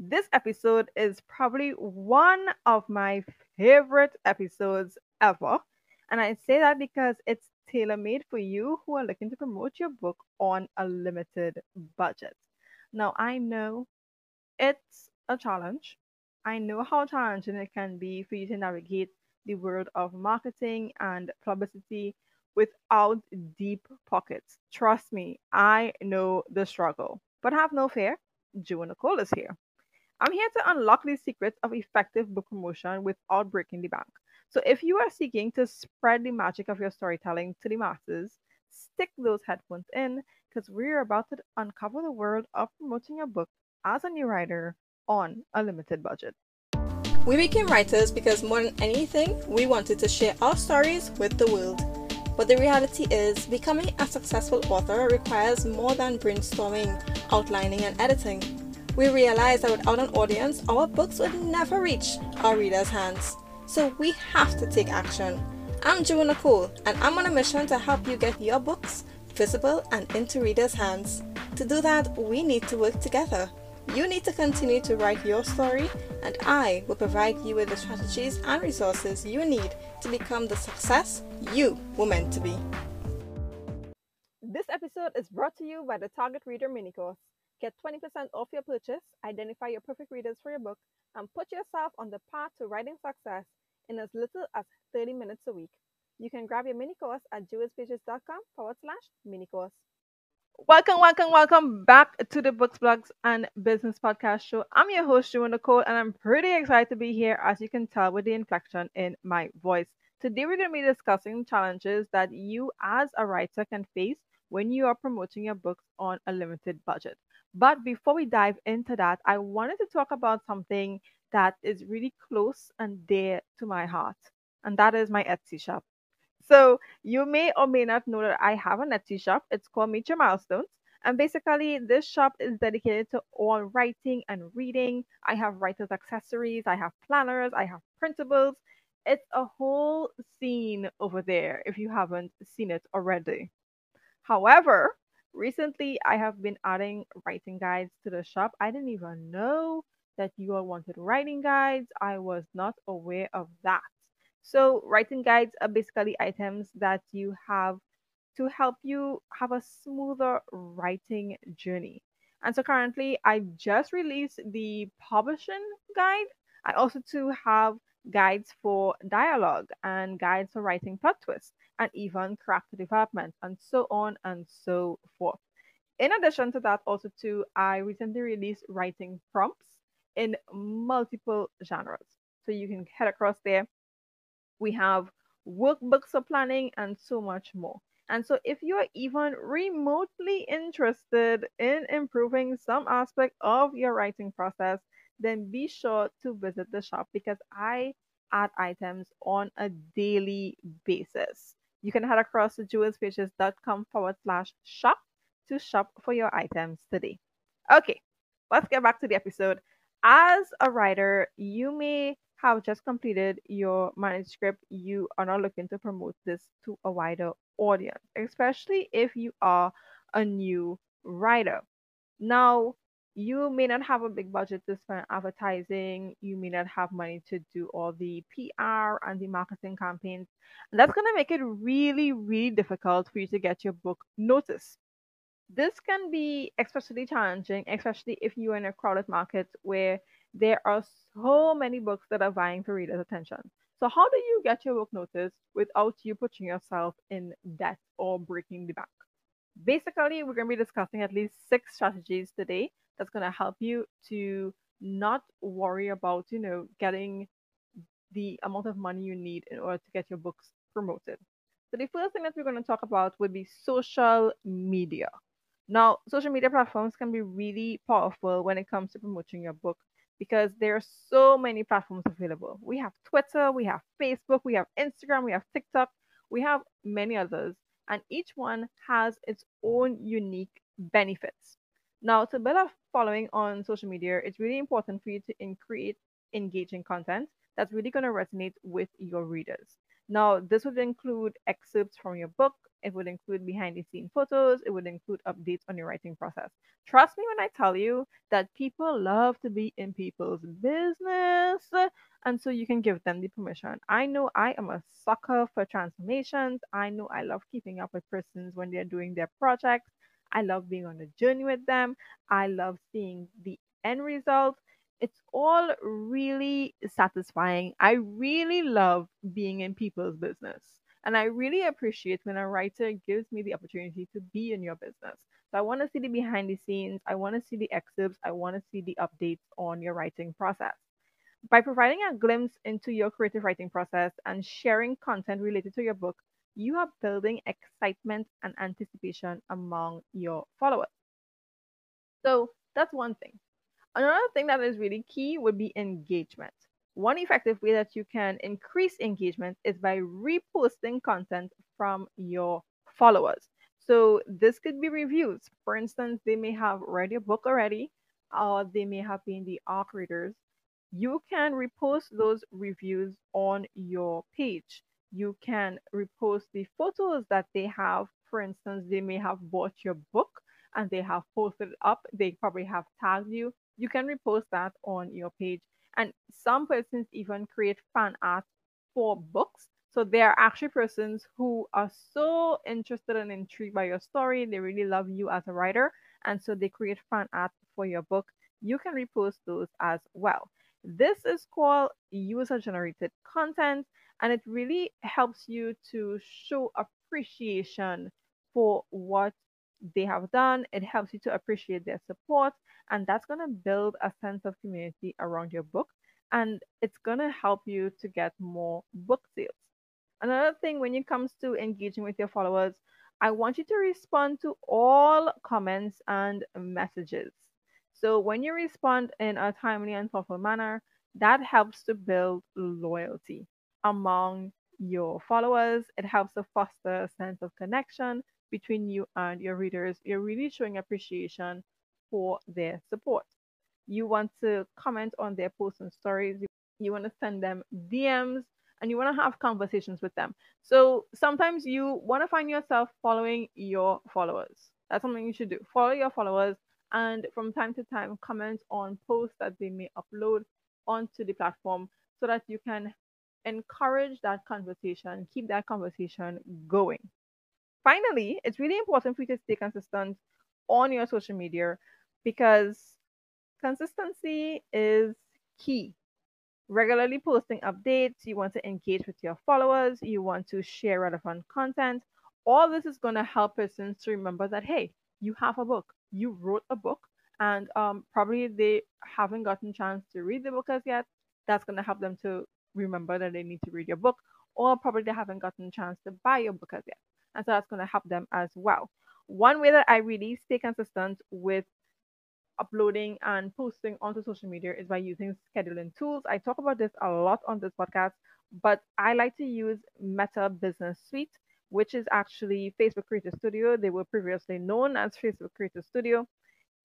This episode is probably one of my favorite episodes ever. And I say that because it's tailor made for you who are looking to promote your book on a limited budget. Now, I know it's a challenge. I know how challenging it can be for you to navigate the world of marketing and publicity without deep pockets. Trust me, I know the struggle. But have no fear, Joe Nicole is here. I'm here to unlock the secrets of effective book promotion without breaking the bank. So if you are seeking to spread the magic of your storytelling to the masses, stick those headphones in because we're about to uncover the world of promoting your book as a new writer on a limited budget. We became writers because more than anything, we wanted to share our stories with the world. But the reality is, becoming a successful author requires more than brainstorming, outlining, and editing. We realized that without an audience, our books would never reach our readers' hands. So we have to take action. I'm Joe Nicole, and I'm on a mission to help you get your books visible and into readers' hands. To do that, we need to work together. You need to continue to write your story, and I will provide you with the strategies and resources you need to become the success you were meant to be. This episode is brought to you by the Target Reader Mini Course. Get 20% off your purchase, identify your perfect readers for your book, and put yourself on the path to writing success in as little as 30 minutes a week. You can grab your mini course at jewelspages.com forward slash mini course. Welcome, welcome, welcome back to the Books, Blogs, and Business Podcast Show. I'm your host, Joanna Nicole, and I'm pretty excited to be here, as you can tell with the inflection in my voice. Today, we're going to be discussing challenges that you as a writer can face when you are promoting your books on a limited budget. But before we dive into that, I wanted to talk about something that is really close and dear to my heart, and that is my Etsy shop. So you may or may not know that I have an Etsy shop. It's called Meet Your Milestones. And basically, this shop is dedicated to all writing and reading. I have writer's accessories, I have planners, I have printables. It's a whole scene over there if you haven't seen it already. However, recently I have been adding writing guides to the shop. I didn't even know that you all wanted writing guides. I was not aware of that. So, writing guides are basically items that you have to help you have a smoother writing journey. And so, currently, I just released the publishing guide. I also too have guides for dialogue and guides for writing plot twists and even character development and so on and so forth. In addition to that, also too, I recently released writing prompts in multiple genres. So you can head across there. We have workbooks for planning and so much more. And so, if you are even remotely interested in improving some aspect of your writing process, then be sure to visit the shop because I add items on a daily basis. You can head across to jewelspages.com forward slash shop to shop for your items today. Okay, let's get back to the episode. As a writer, you may have just completed your manuscript. You are not looking to promote this to a wider audience, especially if you are a new writer. Now, you may not have a big budget to spend advertising. You may not have money to do all the PR and the marketing campaigns. And that's going to make it really, really difficult for you to get your book noticed. This can be especially challenging, especially if you're in a crowded market where there are so many books that are vying for readers' attention. So, how do you get your book noticed without you putting yourself in debt or breaking the bank? Basically, we're going to be discussing at least six strategies today that's going to help you to not worry about, you know, getting the amount of money you need in order to get your books promoted. So the first thing that we're going to talk about would be social media. Now, social media platforms can be really powerful when it comes to promoting your book because there are so many platforms available. We have Twitter, we have Facebook, we have Instagram, we have TikTok, we have many others, and each one has its own unique benefits. Now, to build a following on social media, it's really important for you to create engaging content that's really going to resonate with your readers. Now, this would include excerpts from your book, it would include behind the scene photos, it would include updates on your writing process. Trust me when I tell you that people love to be in people's business, and so you can give them the permission. I know I am a sucker for transformations. I know I love keeping up with persons when they're doing their projects. I love being on a journey with them. I love seeing the end result. It's all really satisfying. I really love being in people's business. And I really appreciate when a writer gives me the opportunity to be in your business. So I want to see the behind the scenes, I want to see the excerpts, I want to see the updates on your writing process. By providing a glimpse into your creative writing process and sharing content related to your book, you are building excitement and anticipation among your followers. So that's one thing. Another thing that is really key would be engagement. One effective way that you can increase engagement is by reposting content from your followers. So this could be reviews. For instance, they may have read your book already, or they may have been the ARC readers. You can repost those reviews on your page. You can repost the photos that they have. For instance, they may have bought your book and they have posted it up. They probably have tagged you. You can repost that on your page. And some persons even create fan art for books. So there are actually persons who are so interested and intrigued by your story. They really love you as a writer. And so they create fan art for your book. You can repost those as well. This is called user generated content and it really helps you to show appreciation for what they have done. It helps you to appreciate their support, and that's going to build a sense of community around your book, and it's going to help you to get more book sales. Another thing when it comes to engaging with your followers, I want you to respond to all comments and messages. So when you respond in a timely and thoughtful manner, that helps to build loyalty among your followers. It helps to foster a sense of connection between you and your readers. You're really showing appreciation for their support. You want to comment on their posts and stories. You want to send them DMs and you want to have conversations with them. So sometimes you want to find yourself following your followers. That's something you should do. Follow your followers and from time to time comment on posts that they may upload onto the platform so that you can encourage that conversation, keep that conversation going. Finally, it's really important for you to stay consistent on your social media because consistency is key. Regularly posting updates, you want to engage with your followers, you want to share relevant content. All this is going to help persons to remember that, hey, you have a book, you wrote a book, and um, probably they haven't gotten a chance to read the book as yet. That's going to help them to remember that they need to read your book, or probably they haven't gotten a chance to buy your book as yet. And so that's going to help them as well. One way that I really stay consistent with uploading and posting onto social media is by using scheduling tools. I talk about this a lot on this podcast, but I like to use Meta Business Suite, which is actually Facebook Creator Studio. They were previously known as Facebook Creator Studio.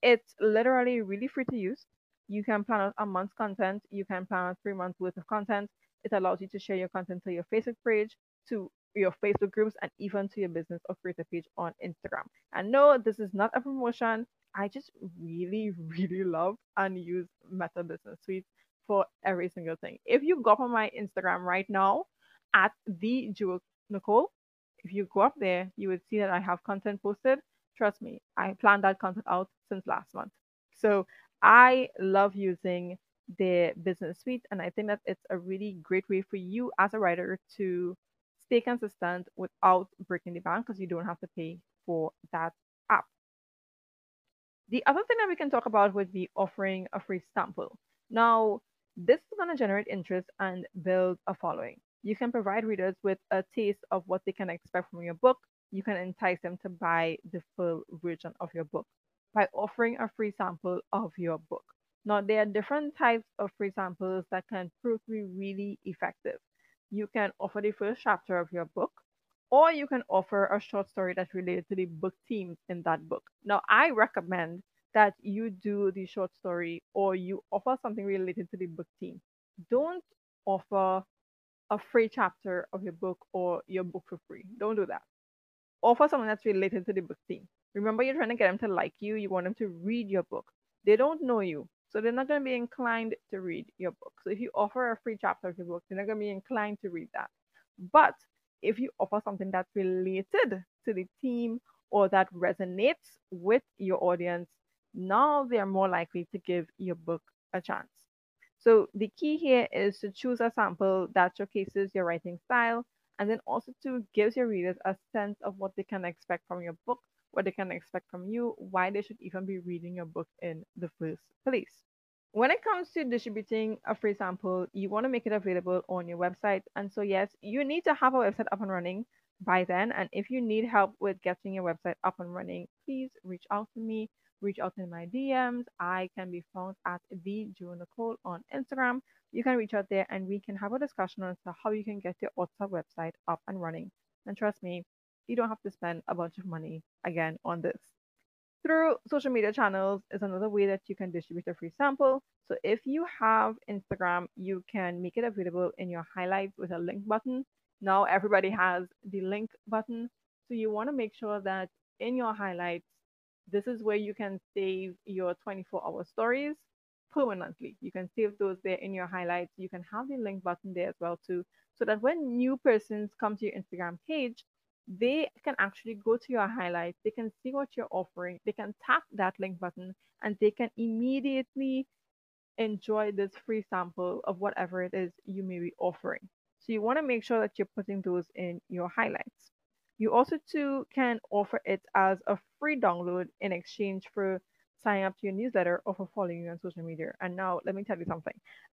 It's literally really free to use. You can plan out a month's content, you can plan out three months worth of content, it allows you to share your content to your Facebook page, to your Facebook groups, and even to your business or creator page on Instagram. And no, this is not a promotion. I just really, really love and use Meta Business Suite for every single thing. If you go up on my Instagram right now at the Jewel Nicole, if you go up there, you would see that I have content posted. Trust me, I planned that content out since last month. So I love using their business suite. And I think that it's a really great way for you as a writer to stay consistent without breaking the bank because you don't have to pay for that app. The other thing that we can talk about would be offering a free sample. Now, this is going to generate interest and build a following. You can provide readers with a taste of what they can expect from your book. You can entice them to buy the full version of your book by offering a free sample of your book. Now, there are different types of free samples that can prove to be really effective. You can offer the first chapter of your book, or you can offer a short story that's related to the book themes in that book. Now, I recommend that you do the short story or you offer something related to the book theme. Don't offer a free chapter of your book or your book for free. Don't do that. offer something that's related to the book theme. Remember, you're trying to get them to like you, you want them to read your book. They don't know you, so they're not going to be inclined to read your book. So if you offer a free chapter of your book, they're not going to be inclined to read that. But if you offer something that's related to the theme or that resonates with your audience, now they're more likely to give your book a chance. So the key here is to choose a sample that showcases your writing style and then also to gives your readers a sense of what they can expect from your book, what they can expect from you, why they should even be reading your book in the first place. When it comes to distributing a free sample, you want to make it available on your website. And so, yes, you need to have a website up and running by then. And if you need help with getting your website up and running, please reach out to me reach out in my DMs. I can be found at the Joe Nicole on Instagram. You can reach out there and we can have a discussion on how you can get your author website up and running. And trust me, you don't have to spend a bunch of money again on this. Through social media channels is another way that you can distribute a free sample. So if you have Instagram, you can make it available in your highlights with a link button. Now everybody has the link button. So you want to make sure that in your highlights, this is where you can save your 24 hour stories permanently. You can save those there in your highlights. You can have the link button there as well too, so that when new persons come to your Instagram page, they can actually go to your highlights. They can see what you're offering. They can tap that link button and they can immediately enjoy this free sample of whatever it is you may be offering. So you want to make sure that you're putting those in your highlights. You also too can offer it as a free download in exchange for signing up to your newsletter or for following you on social media. And now let me tell you something.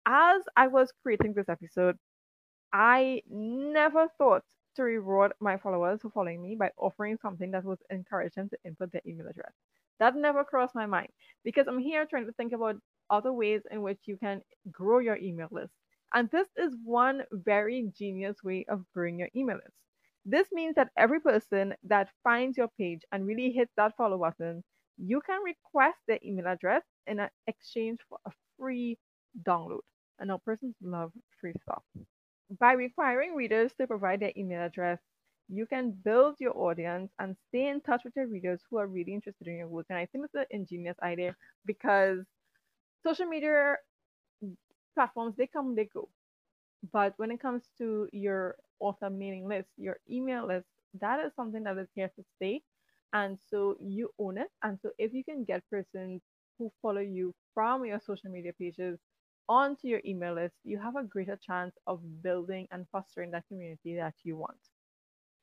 As I was creating this episode, I never thought to reward my followers for following me by offering something that would encourage them to input their email address. That never crossed my mind because I'm here trying to think about other ways in which you can grow your email list. And this is one very genius way of growing your email list. This means that every person that finds your page and really hits that follow button, you can request their email address in exchange for a free download. And our persons love free stuff. By requiring readers to provide their email address, you can build your audience and stay in touch with your readers who are really interested in your work. And I think it's an ingenious idea because social media platforms they come, they go. But when it comes to your author mailing list, your email list, that is something that is here to stay. And so you own it. And so if you can get persons who follow you from your social media pages onto your email list, you have a greater chance of building and fostering that community that you want.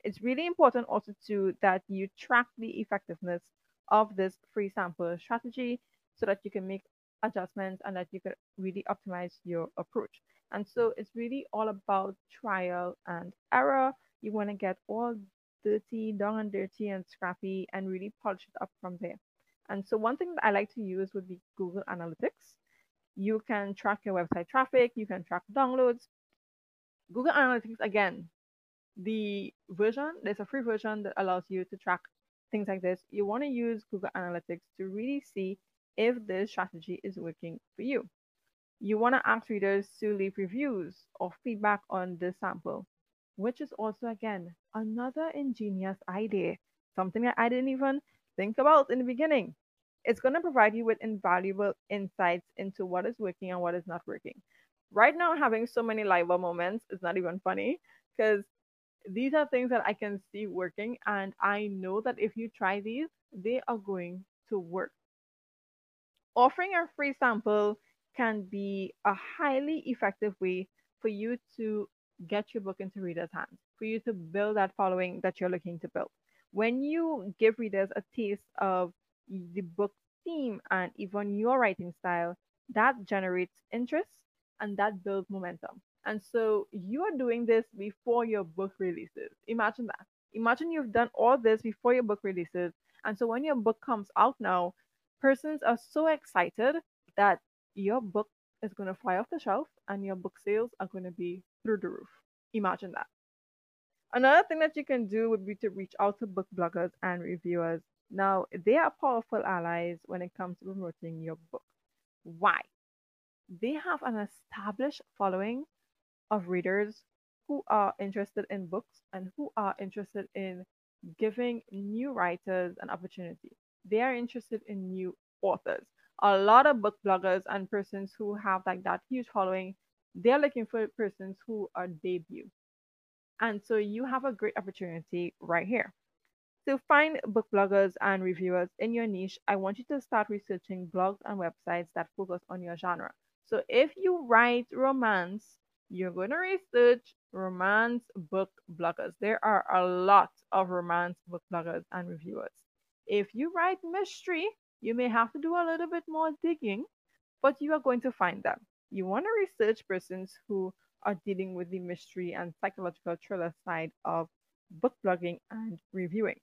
It's really important also too that you track the effectiveness of this free sample strategy so that you can make adjustments and that you can really optimize your approach. And so it's really all about trial and error. You want to get all dirty, down and dirty and scrappy and really polish it up from there. And so one thing that I like to use would be Google Analytics. You can track your website traffic, you can track downloads. Google Analytics, again, the version, there's a free version that allows you to track things like this. You want to use Google Analytics to really see if this strategy is working for you. You want to ask readers to leave reviews or feedback on this sample, which is also, again, another ingenious idea, something that I didn't even think about in the beginning. It's going to provide you with invaluable insights into what is working and what is not working. Right now, having so many live moments is not even funny because these are things that I can see working, and I know that if you try these, they are going to work. Offering a free sample can be a highly effective way for you to get your book into readers' hands, for you to build that following that you're looking to build. When you give readers a taste of the book theme and even your writing style, that generates interest and that builds momentum. And so you are doing this before your book releases. Imagine that. Imagine you've done all this before your book releases. And so when your book comes out now, persons are so excited that your book is going to fly off the shelf and your book sales are going to be through the roof. Imagine that. Another thing that you can do would be to reach out to book bloggers and reviewers. Now, they are powerful allies when it comes to promoting your book. Why? They have an established following of readers who are interested in books and who are interested in giving new writers an opportunity. They are interested in new authors. A lot of book bloggers and persons who have like that huge following, they're looking for persons who are debut. And so you have a great opportunity right here. To find book bloggers and reviewers in your niche, I want you to start researching blogs and websites that focus on your genre. So if you write romance, you're going to research romance book bloggers. There are a lot of romance book bloggers and reviewers. If you write mystery, you may have to do a little bit more digging, but you are going to find them. You want to research persons who are dealing with the mystery and psychological thriller side of book blogging and reviewing.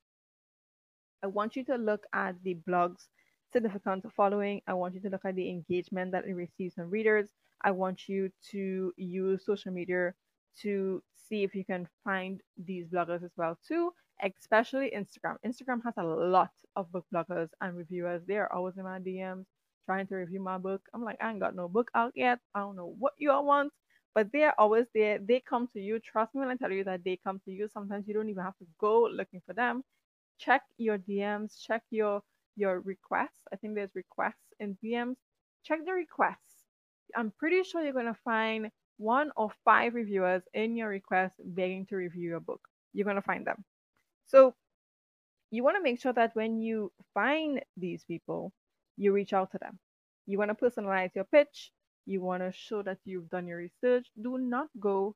I want you to look at the blog's significant following. I want you to look at the engagement that it receives from readers. I want you to use social media to see if you can find these bloggers as well too, especially Instagram. Instagram has a lot of book bloggers and reviewers. They are always in my DMs trying to review my book. I'm like, I ain't got no book out yet. I don't know what you all want, but they're always there. They come to you. Trust me when I tell you that they come to you. Sometimes you don't even have to go looking for them check your DMs, check your your requests. I think there's requests in DMs. Check the requests. I'm pretty sure you're gonna find one or five reviewers in your request begging to review your book. You're gonna find them. So you want to make sure that when you find these people, you reach out to them. You want to personalize your pitch. You want to show that you've done your research. Do not go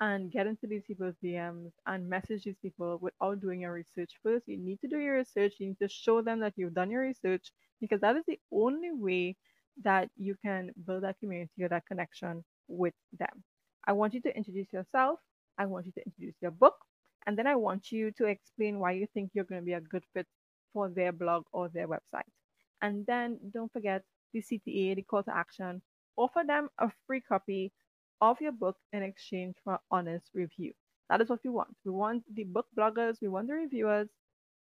and get into these people's DMs and message these people without doing your research first. You need to do your research. You need to show them that you've done your research because that is the only way that you can build that community or that connection with them. I want you to introduce yourself. I want you to introduce your book. And then I want you to explain why you think you're going to be a good fit for their blog or their website. And then don't forget the CTA, the call to action. Offer them a free copy of your book in exchange for honest review. That is what we want. We want the book bloggers, we want the reviewers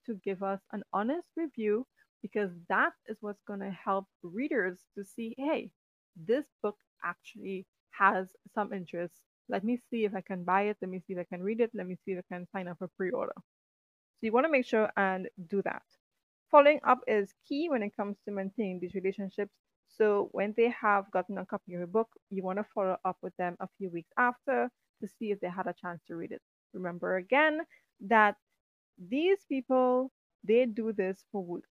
to give us an honest review because that is what's going to help readers to see hey, this book actually has some interest. Let me see if I can buy it. Let me see if I can read it. Let me see if I can sign up for pre order. So you want to make sure and do that. Following up is key when it comes to maintaining these relationships so when they have gotten a copy of your book, you want to follow up with them a few weeks after to see if they had a chance to read it. Remember again that these people they do this for work.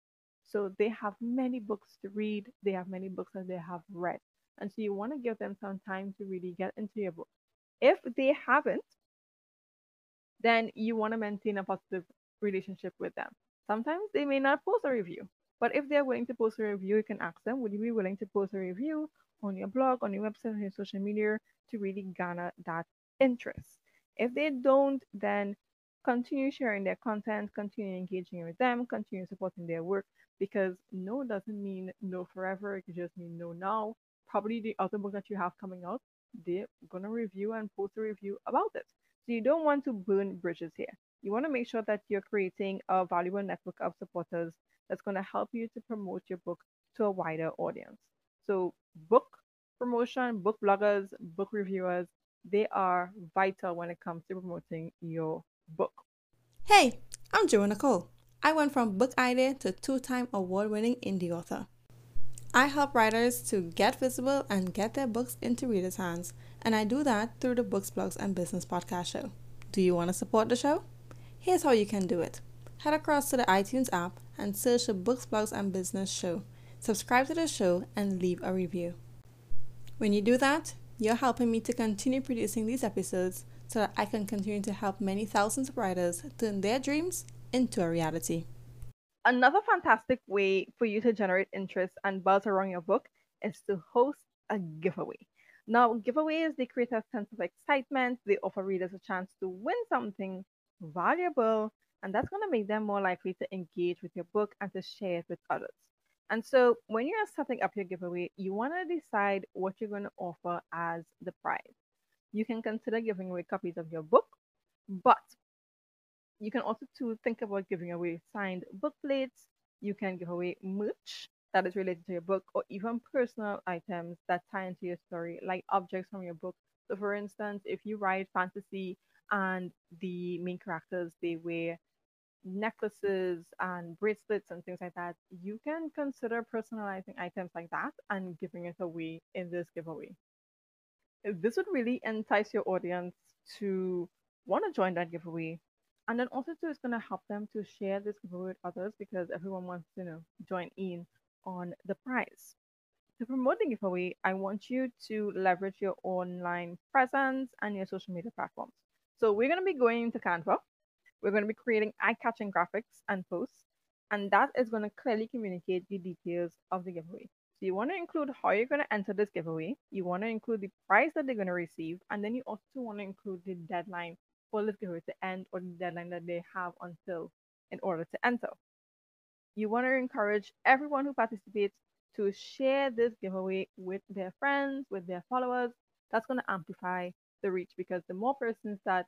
So they have many books to read, they have many books that they have read. And so you want to give them some time to really get into your book. If they haven't, then you want to maintain a positive relationship with them. Sometimes they may not post a review. But if they're willing to post a review, you can ask them, would you be willing to post a review on your blog, on your website, on your social media to really garner that interest? If they don't, then continue sharing their content, continue engaging with them, continue supporting their work because no doesn't mean no forever. It could just mean no now. Probably the other book that you have coming out, they're gonna review and post a review about it. So you don't want to burn bridges here. You want to make sure that you're creating a valuable network of supporters that's going to help you to promote your book to a wider audience. So, book promotion, book bloggers, book reviewers, they are vital when it comes to promoting your book. Hey, I'm Joanna Nicole. I went from book idea to two time award winning indie author. I help writers to get visible and get their books into readers' hands, and I do that through the Books, Blogs, and Business podcast show. Do you want to support the show? Here's how you can do it head across to the iTunes app and search the Books, Blogs, and Business show. Subscribe to the show and leave a review. When you do that, you're helping me to continue producing these episodes so that I can continue to help many thousands of writers turn their dreams into a reality. Another fantastic way for you to generate interest and buzz around your book is to host a giveaway. Now, giveaways they create a sense of excitement. They offer readers a chance to win something valuable and that's going to make them more likely to engage with your book and to share it with others. And so when you're setting up your giveaway, you want to decide what you're going to offer as the prize. You can consider giving away copies of your book, but you can also too think about giving away signed book plates. You can give away merch that is related to your book or even personal items that tie into your story, like objects from your book. So for instance, if you write fantasy and the main characters they wear necklaces and bracelets and things like that, you can consider personalizing items like that and giving it away in this giveaway. This would really entice your audience to want to join that giveaway. And then also too, it's going to help them to share this giveaway with others because everyone wants to you know join in on the prize. To promote the giveaway, I want you to leverage your online presence and your social media platforms. So we're going to be going into Canva. We're going to be creating eye-catching graphics and posts, and that is going to clearly communicate the details of the giveaway. So you want to include how you're going to enter this giveaway. You want to include the prize that they're going to receive, and then you also want to include the deadline for this giveaway to end or the deadline that they have until in order to enter. You want to encourage everyone who participates to share this giveaway with their friends, with their followers. That's going to amplify the reach because the more persons that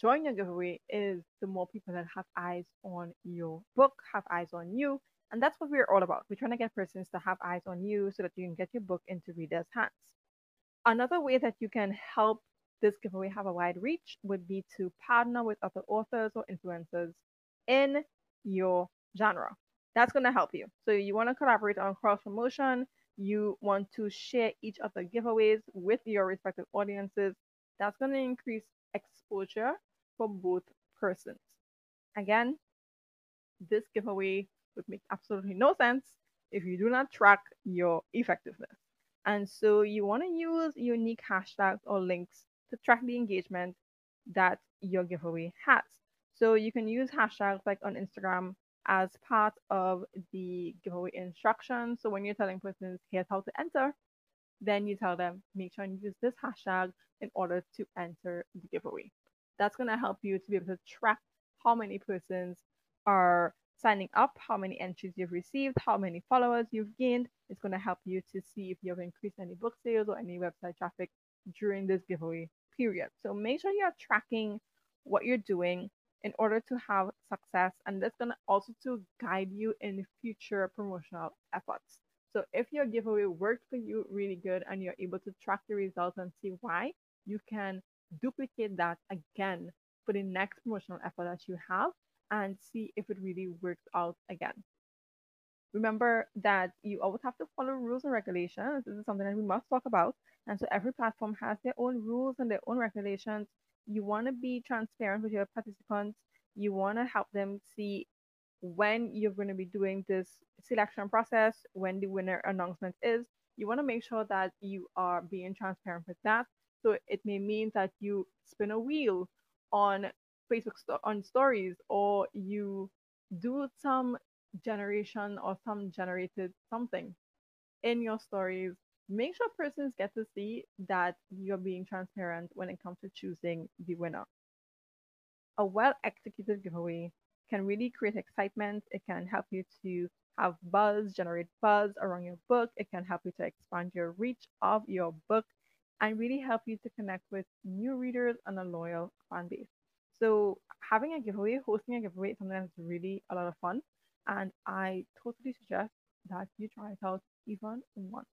join your giveaway is the more people that have eyes on your book, have eyes on you. And that's what we're all about. We're trying to get persons to have eyes on you so that you can get your book into readers' hands. Another way that you can help this giveaway have a wide reach would be to partner with other authors or influencers in your genre that's going to help you. So you want to collaborate on cross promotion. You want to share each of the giveaways with your respective audiences. That's going to increase exposure for both persons. Again, this giveaway would make absolutely no sense if you do not track your effectiveness. And so you want to use unique hashtags or links to track the engagement that your giveaway has. So you can use hashtags like on Instagram as part of the giveaway instructions. So when you're telling persons here's how to enter, then you tell them make sure and use this hashtag in order to enter the giveaway. That's going to help you to be able to track how many persons are signing up, how many entries you've received, how many followers you've gained. It's going to help you to see if you've increased any book sales or any website traffic during this giveaway period. So make sure you're tracking what you're doing in order to have success and that's going to also to guide you in future promotional efforts so if your giveaway worked for you really good and you're able to track the results and see why you can duplicate that again for the next promotional effort that you have and see if it really works out again. Remember that you always have to follow rules and regulations. This is something that we must talk about. And so every platform has their own rules and their own regulations. You want to be transparent with your participants. You want to help them see when you're going to be doing this selection process, when the winner announcement is. You want to make sure that you are being transparent with that. So it may mean that you spin a wheel on Facebook on stories or you do some generation or some generated something in your stories make sure persons get to see that you're being transparent when it comes to choosing the winner. A well executed giveaway can really create excitement. It can help you to have buzz, generate buzz around your book. It can help you to expand your reach of your book and really help you to connect with new readers and a loyal fan base. So, having a giveaway, hosting a giveaway is something that's really a lot of fun. And I totally suggest that you try it out even once.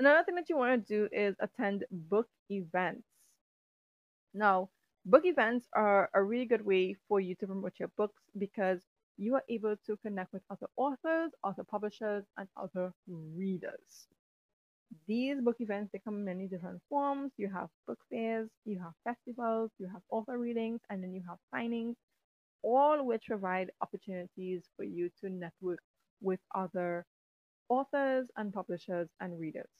Another thing that you want to do is attend book events. Now, book events are a really good way for you to promote your books because you are able to connect with other authors, other publishers, and other readers. These book events they come in many different forms. You have book fairs, you have festivals, you have author readings, and then you have signings, all which provide opportunities for you to network with other authors and publishers and readers.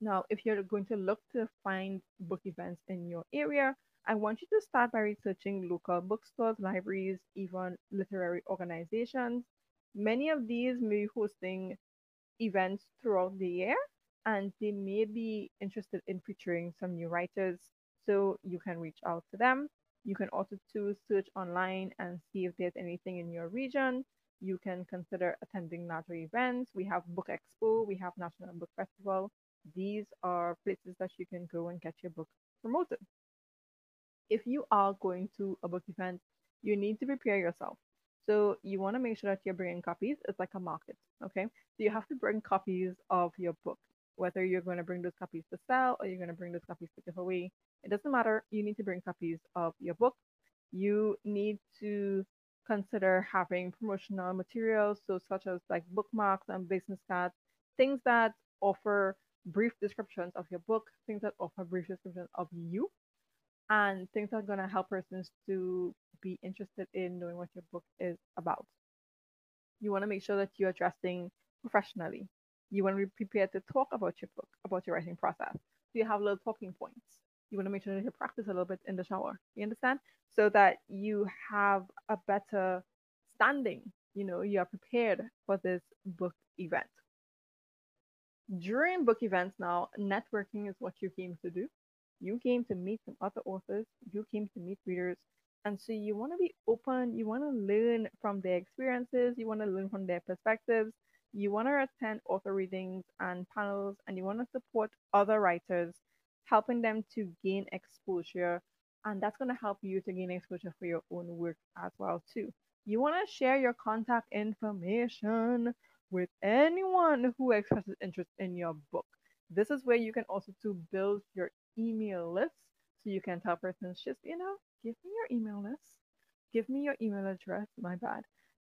Now, if you're going to look to find book events in your area, I want you to start by researching local bookstores, libraries, even literary organizations. Many of these may be hosting events throughout the year and they may be interested in featuring some new writers. So you can reach out to them. You can also to search online and see if there's anything in your region. You can consider attending larger events. We have Book Expo, we have National Book Festival, these are places that you can go and get your book promoted. If you are going to a book event, you need to prepare yourself. So you want to make sure that you're bringing copies. It's like a market, okay? So you have to bring copies of your book, whether you're going to bring those copies to sell or you're going to bring those copies to give away. It doesn't matter. You need to bring copies of your book. You need to consider having promotional materials, so such as like bookmarks and business cards, things that offer brief descriptions of your book, things that offer brief descriptions of you, and things that are going to help persons to be interested in knowing what your book is about. You want to make sure that you're dressing professionally. You want to be prepared to talk about your book, about your writing process. So you have little talking points. You want to make sure that you practice a little bit in the shower. You understand? So that you have a better standing. You know, you are prepared for this book event. During book events now, networking is what you came to do. You came to meet some other authors, you came to meet readers. And so you want to be open, you want to learn from their experiences, you want to learn from their perspectives, you want to attend author readings and panels, and you want to support other writers, helping them to gain exposure. And that's going to help you to gain exposure for your own work as well too. You want to share your contact information with anyone who expresses interest in your book. This is where you can also to build your email list. So you can tell persons just, you know, give me your email list, give me your email address, my bad.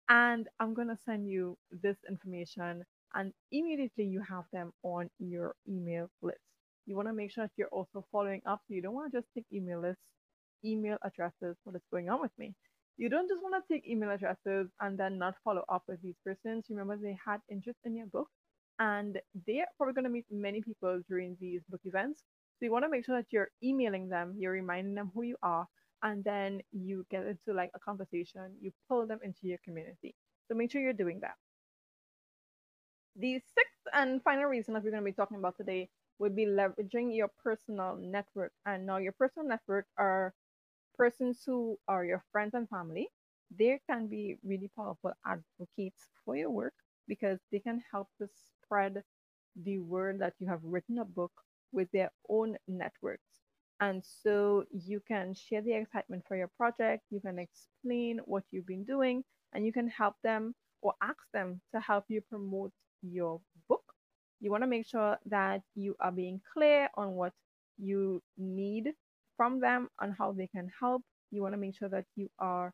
And I'm gonna send you this information and immediately you have them on your email list. You want to make sure that you're also following up. So you don't want to just take email lists, email addresses, what is going on with me. You don't just want to take email addresses and then not follow up with these persons. Remember, they had interest in your book and they're probably going to meet many people during these book events. So you want to make sure that you're emailing them, you're reminding them who you are, and then you get into like a conversation, you pull them into your community. So make sure you're doing that. The sixth and final reason that we're going to be talking about today would be leveraging your personal network. And now your personal network are persons who are your friends and family. They can be really powerful advocates for your work because they can help to spread the word that you have written a book with their own networks. And so you can share the excitement for your project, you can explain what you've been doing, and you can help them or ask them to help you promote your book. You want to make sure that you are being clear on what you need from them and how they can help. You want to make sure that you are,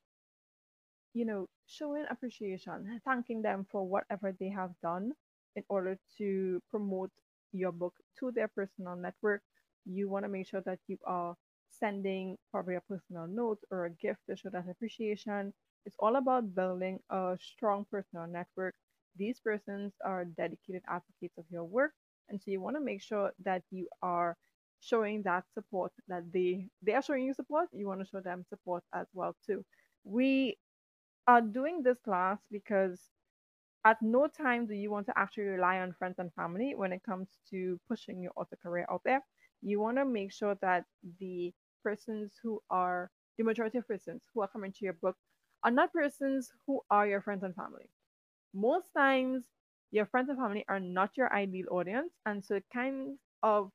you know, showing appreciation, thanking them for whatever they have done in order to promote your book to their personal network. You want to make sure that you are sending probably a personal note or a gift to show that appreciation. It's all about building a strong personal network. These persons are dedicated advocates of your work. And so you want to make sure that you are showing that support that they they are showing you support you want to show them support as well too we are doing this class because at no time do you want to actually rely on friends and family when it comes to pushing your author career out there you want to make sure that the persons who are the majority of persons who are coming to your book are not persons who are your friends and family most times your friends and family are not your ideal audience and so it kind of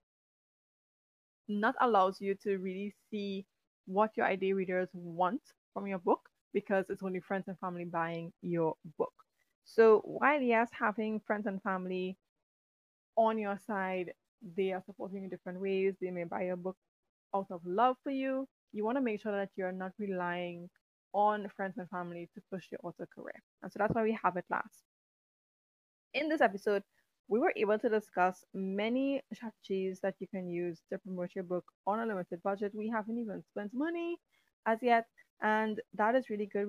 not allows you to really see what your ideal readers want from your book because it's only friends and family buying your book. So while yes, having friends and family on your side, they are supporting you in different ways. They may buy your book out of love for you. You want to make sure that you're not relying on friends and family to push your author career. And so that's why we have it last. In this episode, we were able to discuss many strategies that you can use to promote your book on a limited budget. We haven't even spent money as yet, and that is really good.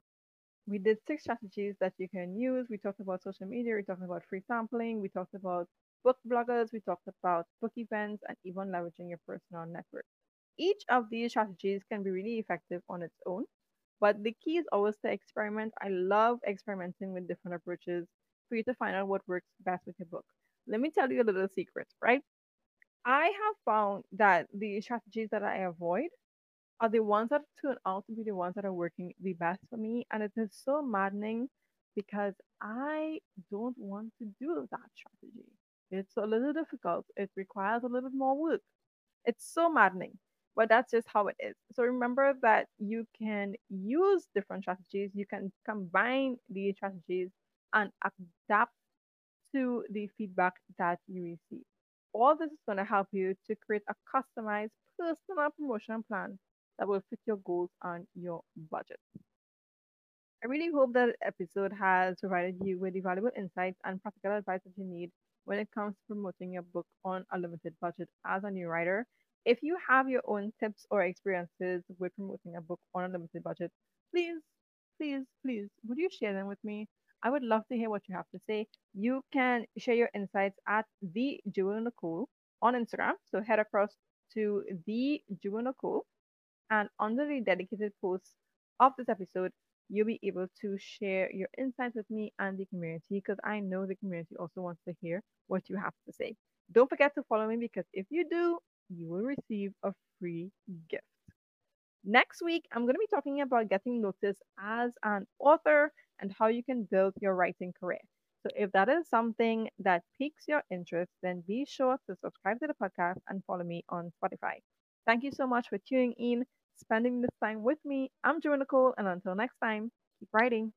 We did six strategies that you can use. We talked about social media, we talked about free sampling, we talked about book bloggers, we talked about book events, and even leveraging your personal network. Each of these strategies can be really effective on its own, but the key is always to experiment. I love experimenting with different approaches for you to find out what works best with your book let me tell you a little secret, right? I have found that the strategies that I avoid are the ones that turn out to be the ones that are working the best for me. And it is so maddening because I don't want to do that strategy. It's a little difficult. It requires a little bit more work. It's so maddening, but that's just how it is. So remember that you can use different strategies. You can combine these strategies and adapt to the feedback that you receive. All this is going to help you to create a customized personal promotion plan that will fit your goals and your budget. I really hope that episode has provided you with the valuable insights and practical advice that you need when it comes to promoting your book on a limited budget as a new writer. If you have your own tips or experiences with promoting a book on a limited budget, please, please, please, would you share them with me? I would love to hear what you have to say. You can share your insights at the Jewel Nicole on Instagram. So head across to the Jewel Nicole and under the dedicated post of this episode, you'll be able to share your insights with me and the community because I know the community also wants to hear what you have to say. Don't forget to follow me because if you do, you will receive a free gift. Next week, I'm going to be talking about getting noticed as an author and how you can build your writing career. So, if that is something that piques your interest, then be sure to subscribe to the podcast and follow me on Spotify. Thank you so much for tuning in, spending this time with me. I'm Joe Nicole, and until next time, keep writing.